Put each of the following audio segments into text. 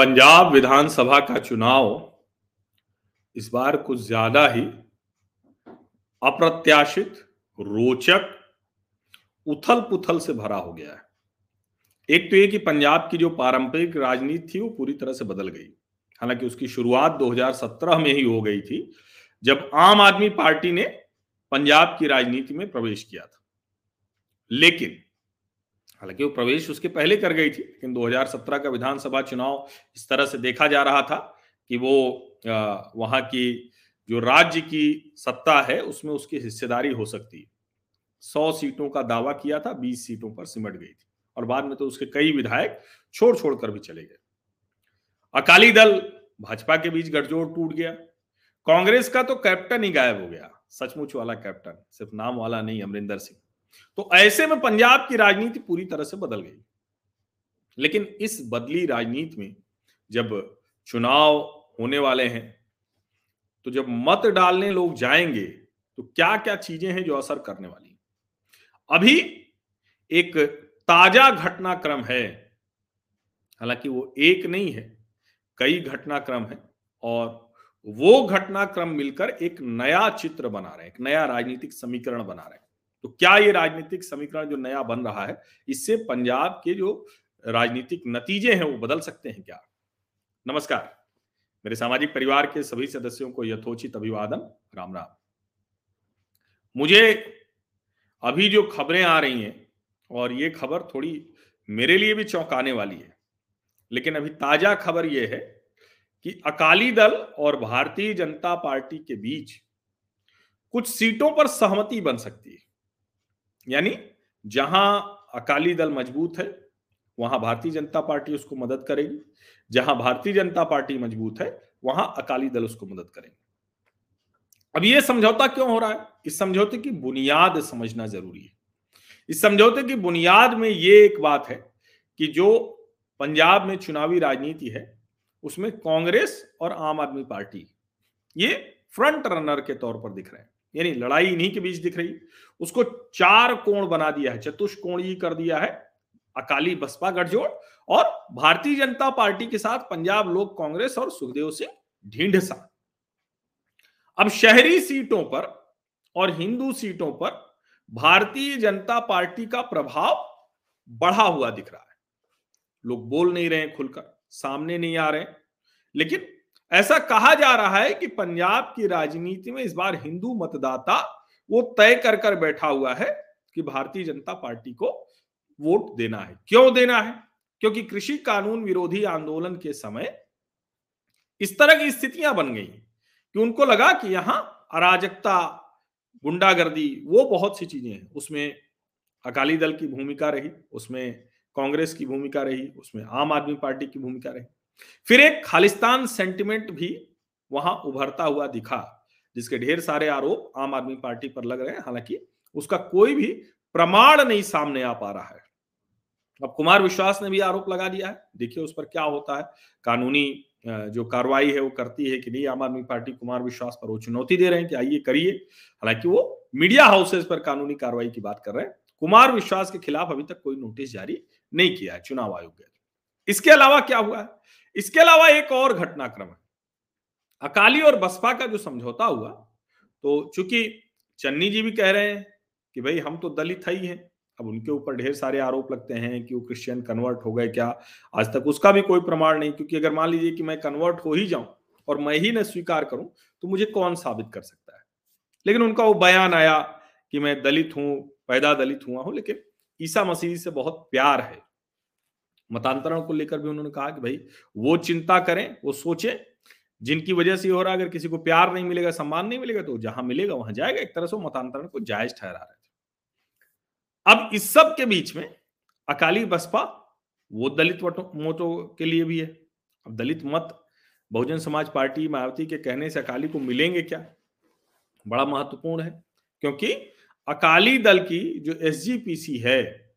पंजाब विधानसभा का चुनाव इस बार कुछ ज़्यादा ही अप्रत्याशित, रोचक उथल पुथल से भरा हो गया है। एक तो ये कि पंजाब की जो पारंपरिक राजनीति थी वो पूरी तरह से बदल गई। हालाँकि उसकी शुरुआत 2017 में ही हो गई थी, जब आम आदमी पार्टी ने पंजाब की राजनीति में प्रवेश किया था। लेकिन हालाँकि वो प्रवेश उसके पहले कर गई थी, लेकिन 2017 का विधानसभा चुनाव इस तरह से देखा जा रहा था कि वो वहाँ की जो राज्य की सत्ता है, उसमें उसकी हिस्सेदारी हो सकती है। सौ सीटों का दावा किया था, बीस सीटों पर सिमट गई थी और बाद में तो उसके कई विधायक छोड़ छोड़ कर भी चले गए। अकाली दल भाजपा के बीच गठजोड़ टूट गया। कांग्रेस का तो कैप्टन ही गायब हो गया, सचमुच वाला कैप्टन, सिर्फ़ नाम वाला नहीं, अमरिंदर सिंह। तो ऐसे में पंजाब की राजनीति पूरी तरह से बदल गई। लेकिन इस बदली राजनीति में जब चुनाव होने वाले हैं तो जब मत डालने लोग जाएँगे तो क्या क्या चीज़ें हैं जो असर करने वाली अभी एक ताज़ा घटनाक्रम है, हालाँकि वो एक नहीं है, कई घटनाक्रम है, और वो घटनाक्रम मिलकर एक नया चित्र बना रहे हैं, एक नया राजनीतिक समीकरण बना रहे हैं। तो क्या ये राजनीतिक समीकरण जो नया बन रहा है, इससे पंजाब के जो राजनीतिक नतीजे हैं वो बदल सकते हैं क्या? नमस्कार। मेरे सामाजिक परिवार के सभी सदस्यों को यथोचित अभिवादन। राम राम। मुझे अभी जो खबरें आ रही हैं, और ये खबर थोड़ी मेरे लिए भी चौंकाने वाली है, लेकिन अभी ताज़ा खबर यह है कि अकाली दल और भारतीय जनता पार्टी के बीच कुछ सीटों पर सहमति बन सकती है। यानी जहाँ अकाली दल मज़बूत है, वहाँ भारतीय जनता पार्टी उसको मदद करेगी। जहाँ भारतीय जनता पार्टी मज़बूत है, वहाँ अकाली दल उसको मदद करेंगे। अब यह समझौता क्यों हो रहा है? इस समझौते की बुनियाद समझना ज़रूरी है। इस समझौते की बुनियाद में यह एक बात है कि जो पंजाब में चुनावी राजनीति है, उसमें कांग्रेस और आम आदमी पार्टी, ये फ्रंट रनर के तौर पर दिख रहे हैं। यानी लड़ाई इन्हीं के बीच दिख रही। उसको चार कोण बना दिया है, चतुष्कोणीय कर दिया है, अकाली बसपा गठजोड़ और भारतीय जनता पार्टी के साथ पंजाब लोक कांग्रेस और सुखदेव सिंह ढींढसा। अब शहरी सीटों पर और हिंदू सीटों पर भारतीय जनता पार्टी का प्रभाव बढ़ा हुआ दिख रहा है। लोग बोल नहीं रहे खुलकर, सामने नहीं आ रहे लेकिन ऐसा कहा जा रहा है कि पंजाब की राजनीति में इस बार हिंदू मतदाता वो तय कर कर बैठा हुआ है कि भारतीय जनता पार्टी को वोट देना है। क्यों देना है? क्योंकि कृषि कानून विरोधी आंदोलन के समय इस तरह की स्थितियाँ बन गई कि उनको लगा कि यहाँ अराजकता, गुंडागर्दी, वो बहुत सी चीज़ें हैं। उसमें अकाली दल की भूमिका रही, उसमें कांग्रेस की भूमिका रही, उसमें आम आदमी पार्टी की भूमिका रही। फिर एक खालिस्तान सेंटिमेंट भी वहाँ उभरता हुआ दिखा, जिसके ढेर सारे आरोप आम आदमी पार्टी पर लग रहे हैं। हालाँकि उसका कोई भी प्रमाण नहीं सामने आ पा रहा है। अब कुमार विश्वास ने भी आरोप लगा दिया है। देखिए उस पर क्या होता है। कानूनी जो कार्रवाई है वो करती है कि नहीं, आम आदमी पार्टी कुमार विश्वास पर वो चुनौती दे रहे हैं कि आइए करिए। हालाँकि वो मीडिया हाउसेस पर कानूनी कार्रवाई की बात कर रहे हैं। कुमार विश्वास के खिलाफ अभी तक कोई नोटिस जारी नहीं किया है, चुनाव आयोग ने इसके अलावा क्या हुआ है? इसके अलावा एक और घटनाक्रम है। अकाली और बसपा का जो समझौता हुआ तो चूँकि चन्नी जी भी कह रहे हैं कि भाई हम तो दलित ही हैं, अब उनके ऊपर ढेर सारे आरोप लगते हैं कि वो क्रिश्चियन कन्वर्ट हो गए क्या? आज तक उसका भी कोई प्रमाण नहीं, क्योंकि अगर मान लीजिए कि मैं कन्वर्ट हो ही जाऊँ और मैं ही न स्वीकार करूँ तो मुझे कौन साबित कर सकता है? लेकिन उनका वो बयान आया कि मैं दलित हूँ, पैदा दलित हुआ हूँ, लेकिन ईसा मसीह से बहुत प्यार है। मतांतरण को लेकर भी उन्होंने कहा कि भाई, वो चिंता करें, वो सोचें। जिनकी वजह से हो रहा है, अगर किसी को प्यार नहीं मिलेगा, सम्मान नहीं मिलेगा तो जहाँ मिलेगा, वहाँ जाएगा। एक तरह से मतांतरण को जायज़ ठहरा रहे थे। अब इस सब के बीच में अकाली बसपा, वो दलित मोटो के लिए भी है। अब दलित मत, बहुजन समाज पार्टी, मायावती के कहने से अकाली को मिलेंगे क्या? बड़ा महत्वपूर्ण है, क्योंकि अकाली दल की जो एसजीपीसी है,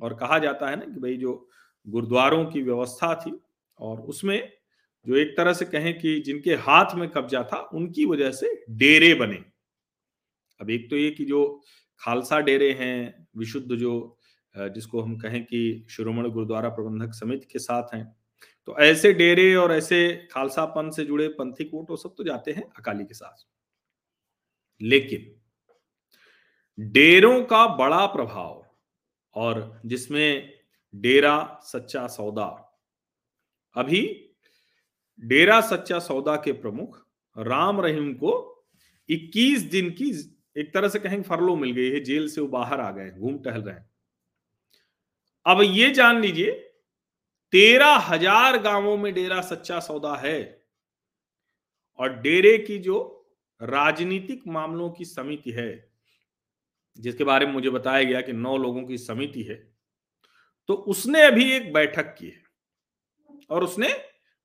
और कहा जाता है ना कि भाई जो गुरुद्वारों की व्यवस्था थी और उसमें जो एक तरह से कहें कि जिनके हाथ में कब्जा था, उनकी वजह से डेरे बने। अब एक तो ये कि जो खालसा डेरे हैं, विशुद्ध जो जिसको हम कहें कि शिरोमणि गुरुद्वारा प्रबंधक समिति के साथ हैं तो ऐसे डेरे और ऐसे खालसापन से जुड़े पंथी कोट वो सब तो जाते हैं अकाली के साथ। लेकिन डेरों का बड़ा प्रभाव और जिसमें डेरा सच्चा सौदा। अभी डेरा सच्चा सौदा के प्रमुख राम रहीम को 21 दिन की एक तरह से कहेंगे फरलो मिल गई है, जेल से वो बाहर आ गए, घूम टहल रहे हैं। अब ये जान लीजिए, तेरह हज़ार गाँवों में डेरा सच्चा सौदा है और डेरे की जो राजनीतिक मामलों की समिति है, जिसके बारे में मुझे बताया गया कि नौ लोगों की समिति है तो उसने अभी एक बैठक की है। और उसने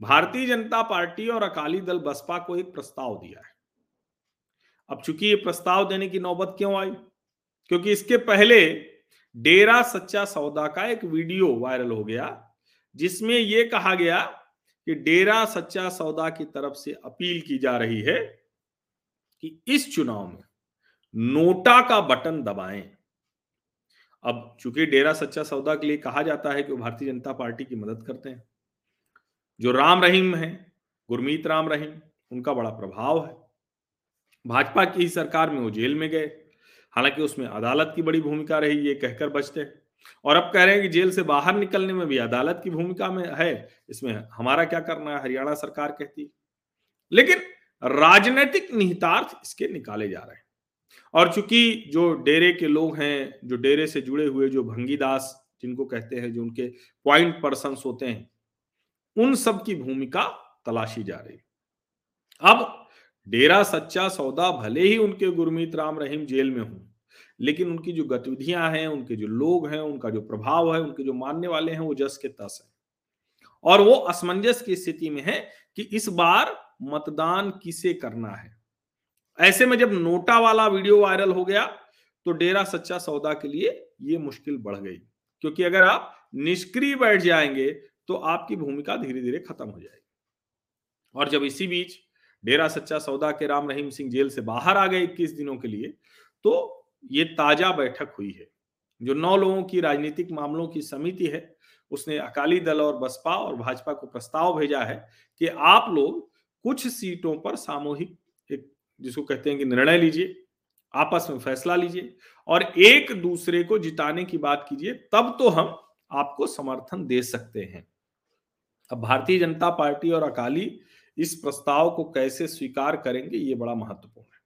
भारतीय जनता पार्टी और अकाली दल बसपा को एक प्रस्ताव दिया है। अब चूँकि ये प्रस्ताव देने की नौबत क्यों आई? क्योंकि इसके पहले डेरा सच्चा सौदा का एक वीडियो वायरल हो गया, जिसमें यह कहा गया कि डेरा सच्चा सौदा की तरफ़ से अपील की जा रही है कि इस चुनाव में नोटा का बटन दबाएँ। अब चूँकि डेरा सच्चा सौदा के लिए कहा जाता है कि वो भारतीय जनता पार्टी की मदद करते हैं, जो राम रहीम है, गुरमीत राम रहीम, उनका बड़ा प्रभाव है। भाजपा की ही सरकार में वो जेल में गए, हालाँकि उसमें अदालत की बड़ी भूमिका रही, ये कहकर बचते हैं। और अब कह रहे हैं कि जेल से बाहर निकलने में भी अदालत की भूमिका में है, इसमें हमारा क्या करना है, हरियाणा सरकार कहती लेकिन राजनीतिक निहितार्थ इसके निकाले जा रहे हैं। और चूँकि जो डेरे के लोग हैं, जो डेरे से जुड़े हुए जो भंगीदास जिनको कहते हैं, जो उनके पॉइंट पर्सन होते हैं, उन सब की भूमिका तलाशी जा रही। अब डेरा सच्चा सौदा भले ही उनके गुरमीत राम रहीम जेल में हूँ, लेकिन उनकी जो गतिविधियाँ हैं, उनके जो लोग हैं, उनका जो प्रभाव है, उनके जो मानने वाले हैं, वो जस के तस है। और वो असमंजस की स्थिति में है कि इस बार मतदान किसे करना है? ऐसे में जब नोटा वाला वीडियो वायरल हो गया तो डेरा सच्चा सौदा के लिए ये मुश्किल बढ़ गई। क्योंकि अगर आप निष्क्रिय बैठ जाएँगे तो आपकी भूमिका धीरे धीरे खत्म हो जाएगी। और जब इसी बीच डेरा सच्चा सौदा के राम रहीम सिंह जेल से बाहर आ गए इक्कीस दिनों के लिए तो ये ताज़ा बैठक हुई है। जो नौ लोगों की राजनीतिक मामलों की समिति है, उसने अकाली दल और बसपा और भाजपा को प्रस्ताव भेजा है कि आप लोग कुछ सीटों पर सामूहिक जिसको कहते हैं कि निर्णय लीजिए, आपस में फैसला लीजिए और एक दूसरे को जिताने की बात कीजिए, तब तो हम आपको समर्थन दे सकते हैं। अब भारतीय जनता पार्टी और अकाली इस प्रस्ताव को कैसे स्वीकार करेंगे, ये बड़ा महत्वपूर्ण है।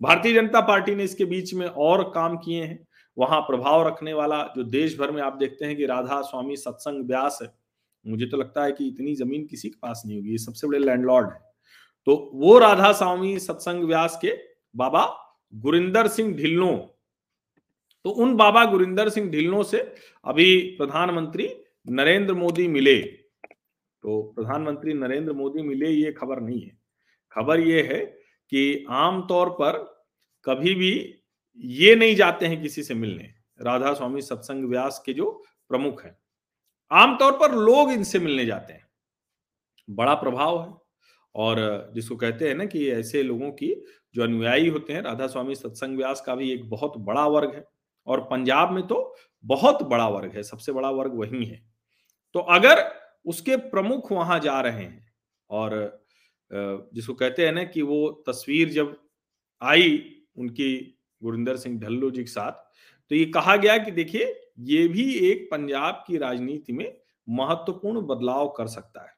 भारतीय जनता पार्टी ने इसके बीच में और काम किए हैं। वहाँ प्रभाव रखने वाला जो देश भर में आप देखते हैं कि राधा स्वामी सत्संग व्यास है, मुझे तो लगता है कि इतनी ज़मीन किसी के पास नहीं होगी, ये सबसे बड़े लैंडलॉर्ड है। तो वो राधा स्वामी सत्संग व्यास के बाबा गुरिंदर सिंह ढिल्लो। तो उन बाबा गुरिंदर सिंह ढिल्लो से अभी प्रधानमंत्री नरेंद्र मोदी मिले। तो प्रधानमंत्री नरेंद्र मोदी मिले, ये खबर नहीं है। खबर ये है कि आमतौर पर कभी भी ये नहीं जाते हैं किसी से मिलने राधा स्वामी सत्संग व्यास के जो प्रमुख हैं। आमतौर पर लोग इनसे मिलने जाते हैं। बड़ा प्रभाव है। और जिसको कहते हैं ना कि ऐसे लोगों की जो अनुयायी होते हैं राधा स्वामी सत्संग व्यास का भी एक बहुत बड़ा वर्ग है और पंजाब में तो बहुत बड़ा वर्ग है, सबसे बड़ा वर्ग वही है। तो अगर उसके प्रमुख वहाँ जा रहे हैं और जिसको कहते हैं ना कि वो तस्वीर जब आई उनकी गुरिंदर सिंह ढल्लो जी के साथ तो ये कहा गया कि देखिए, ये भी एक पंजाब की राजनीति में महत्वपूर्ण बदलाव कर सकता है।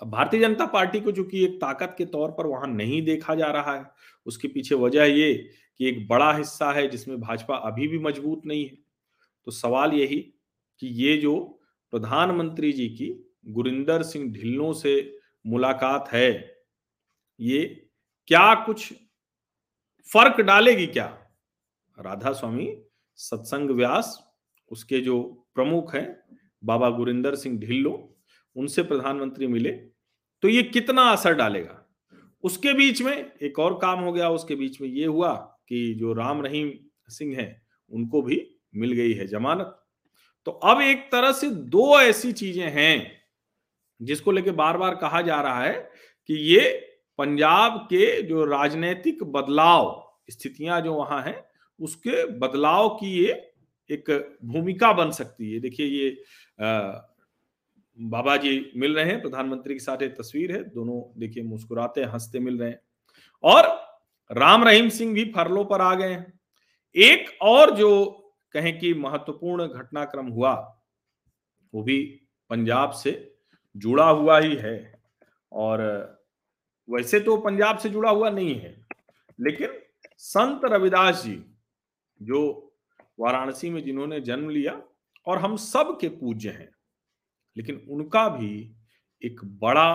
अब भारतीय जनता पार्टी को चूँकि एक ताकत के तौर पर वहाँ नहीं देखा जा रहा है, उसके पीछे वजह ये कि एक बड़ा हिस्सा है जिसमें भाजपा अभी भी मज़बूत नहीं है। तो सवाल यही कि ये जो प्रधानमंत्री जी की, गुरिंदर सिंह ढिल्लों से मुलाकात है, ये क्या कुछ फ़र्क डालेगी क्या? राधा स्वामी सत्संग व्यास, उसके जो प्रमुख हैं, बाबा गुरिंदर सिंह ढिल्लो उनसे प्रधानमंत्री मिले तो ये कितना असर डालेगा? उसके बीच में एक और काम हो गया, उसके बीच में ये हुआ कि जो राम रहीम सिंह हैं, उनको भी मिल गई है जमानत। तो अब एक तरह से दो ऐसी चीज़ें हैं, जिसको लेके बार बार कहा जा रहा है कि ये पंजाब के जो राजनीतिक बदलाव स्थितियाँ जो वहाँ हैं, उसके बदलाव की ये एक भूमिका बन सकती है। देखिए ये बाबा जी मिल रहे हैं, प्रधानमंत्री के साथ एक तस्वीर है, दोनों देखिए मुस्कुराते हँसते मिल रहे हैं। और राम रहीम सिंह भी फरलों पर आ गए हैं। एक और जो कहें कि महत्वपूर्ण घटनाक्रम हुआ, वो भी पंजाब से जुड़ा हुआ ही है। और वैसे तो पंजाब से जुड़ा हुआ नहीं है, लेकिन संत रविदास जी, जो वाराणसी में जिन्होंने जन्म लिया, और हम सब के पूज्य हैं लेकिन उनका भी एक बड़ा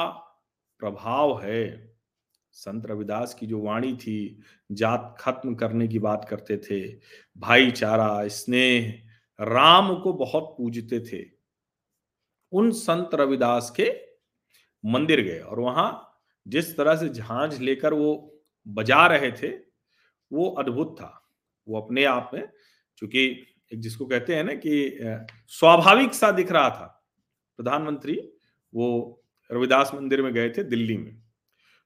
प्रभाव है। संत रविदास की जो वाणी थी, जात खत्म करने की बात करते थे, भाईचारा, स्नेह, राम को बहुत पूजते थे। उन संत रविदास के मंदिर गए और वहाँ जिस तरह से झांझ लेकर वो बजा रहे थे, वो अद्भुत था। वो अपने आप में, चूँकि एक जिसको कहते हैं ना कि स्वाभाविक सा दिख रहा था। प्रधानमंत्री वो रविदास मंदिर में गए थे दिल्ली में।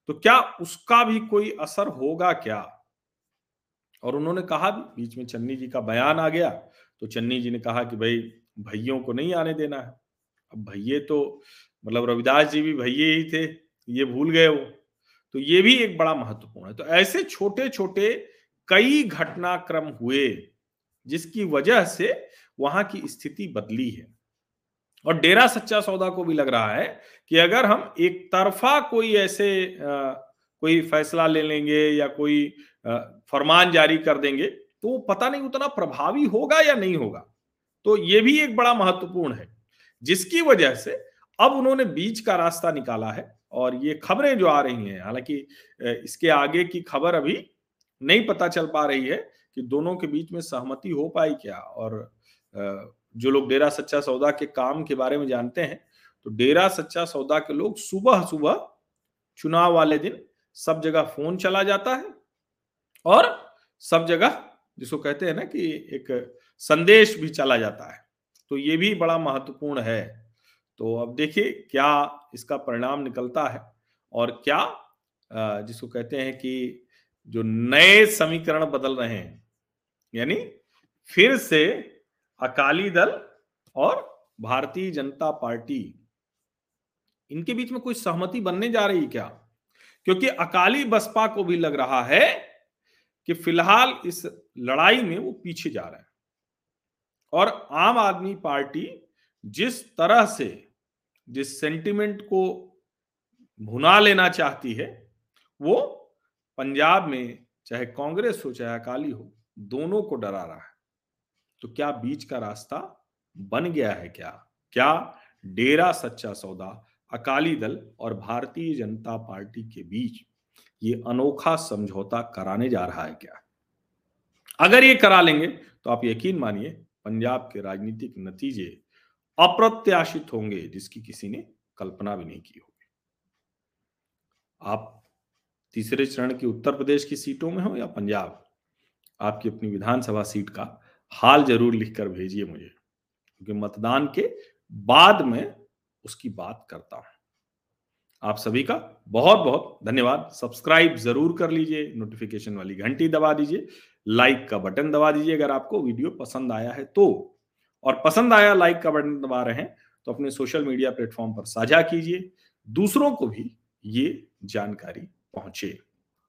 तो क्या उसका भी कोई असर होगा क्या? और उन्होंने कहा भी, बीच में चन्नी जी का बयान आ गया तो चन्नी जी ने कहा कि भाई, भैयों को नहीं आने देना है। अब भैये तो मतलब रविदास जी भी भैये ही थे, ये भूल गए वो। तो ये भी एक बड़ा महत्वपूर्ण है। तो ऐसे छोटे छोटे कई घटनाक्रम हुए, जिसकी वजह से वहाँ की स्थिति बदली है। और डेरा सच्चा सौदा को भी लग रहा है कि अगर हम एक तरफा कोई ऐसे आ, कोई फैसला ले लेंगे या कोई आ, फरमान जारी कर देंगे तो पता नहीं उतना प्रभावी होगा या नहीं होगा। तो ये भी एक बड़ा महत्वपूर्ण है जिसकी वजह से अब उन्होंने बीच का रास्ता निकाला है और ये खबरें जो आ रही हैं हालाँकि इसके आगे की खबर अभी नहीं पता चल पा रही है कि दोनों के बीच में सहमति हो पाई क्या और जो लोग डेरा सच्चा सौदा के काम के बारे में जानते हैं तो डेरा सच्चा सौदा के लोग सुबह सुबह चुनाव वाले दिन सब जगह फ़ोन चला जाता है और सब जगह जिसको कहते हैं ना कि एक संदेश भी चला जाता है। तो ये भी बड़ा महत्वपूर्ण है। तो अब देखिए क्या इसका परिणाम निकलता है और क्या जिसको कहते हैं कि जो नए समीकरण बदल रहे हैं, यानी फिर से अकाली दल और भारतीय जनता पार्टी। इनके बीच में कोई सहमति बनने जा रही क्या? क्योंकि अकाली बसपा को भी लग रहा है कि फ़िलहाल इस लड़ाई में वो पीछे जा रहे हैं। और आम आदमी पार्टी जिस तरह से, जिस सेंटिमेंट को भुना लेना चाहती है, वो पंजाब में, चाहे कांग्रेस हो, चाहे अकाली हो, दोनों को डरा रहा है। तो क्या बीच का रास्ता बन गया है क्या? क्या डेरा सच्चा सौदा, अकाली दल और भारतीय जनता पार्टी के बीच ये अनोखा समझौता कराने जा रहा है क्या? अगर ये करा लेंगे तो आप यकीन मानिए, पंजाब के राजनीतिक नतीजे अप्रत्याशित होंगे, जिसकी किसी ने कल्पना भी नहीं की होगी। आप तीसरे चरण की उत्तर प्रदेश की सीटों में हो या पंजाब? आपकी अपनी विधानसभा सीट का हाल ज़रूर लिखकर भेजिए मुझे, क्योंकि मतदान के बाद में उसकी बात करता हूँ। आप सभी का बहुत बहुत धन्यवाद। सब्सक्राइब ज़रूर कर लीजिए, नोटिफिकेशन वाली घंटी दबा दीजिए, लाइक का बटन दबा दीजिए अगर आपको वीडियो पसंद आया है तो। और पसंद आया, लाइक का बटन दबा रहे हैं तो अपने सोशल मीडिया प्लेटफॉर्म पर साझा कीजिए, दूसरों को भी ये जानकारी पहुँचे।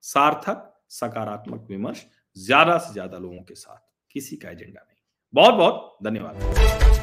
सार्थक, सकारात्मक विमर्श, ज़्यादा से ज़्यादा लोगों के साथ। किसी का एजेंडा नहीं। बहुत बहुत धन्यवाद।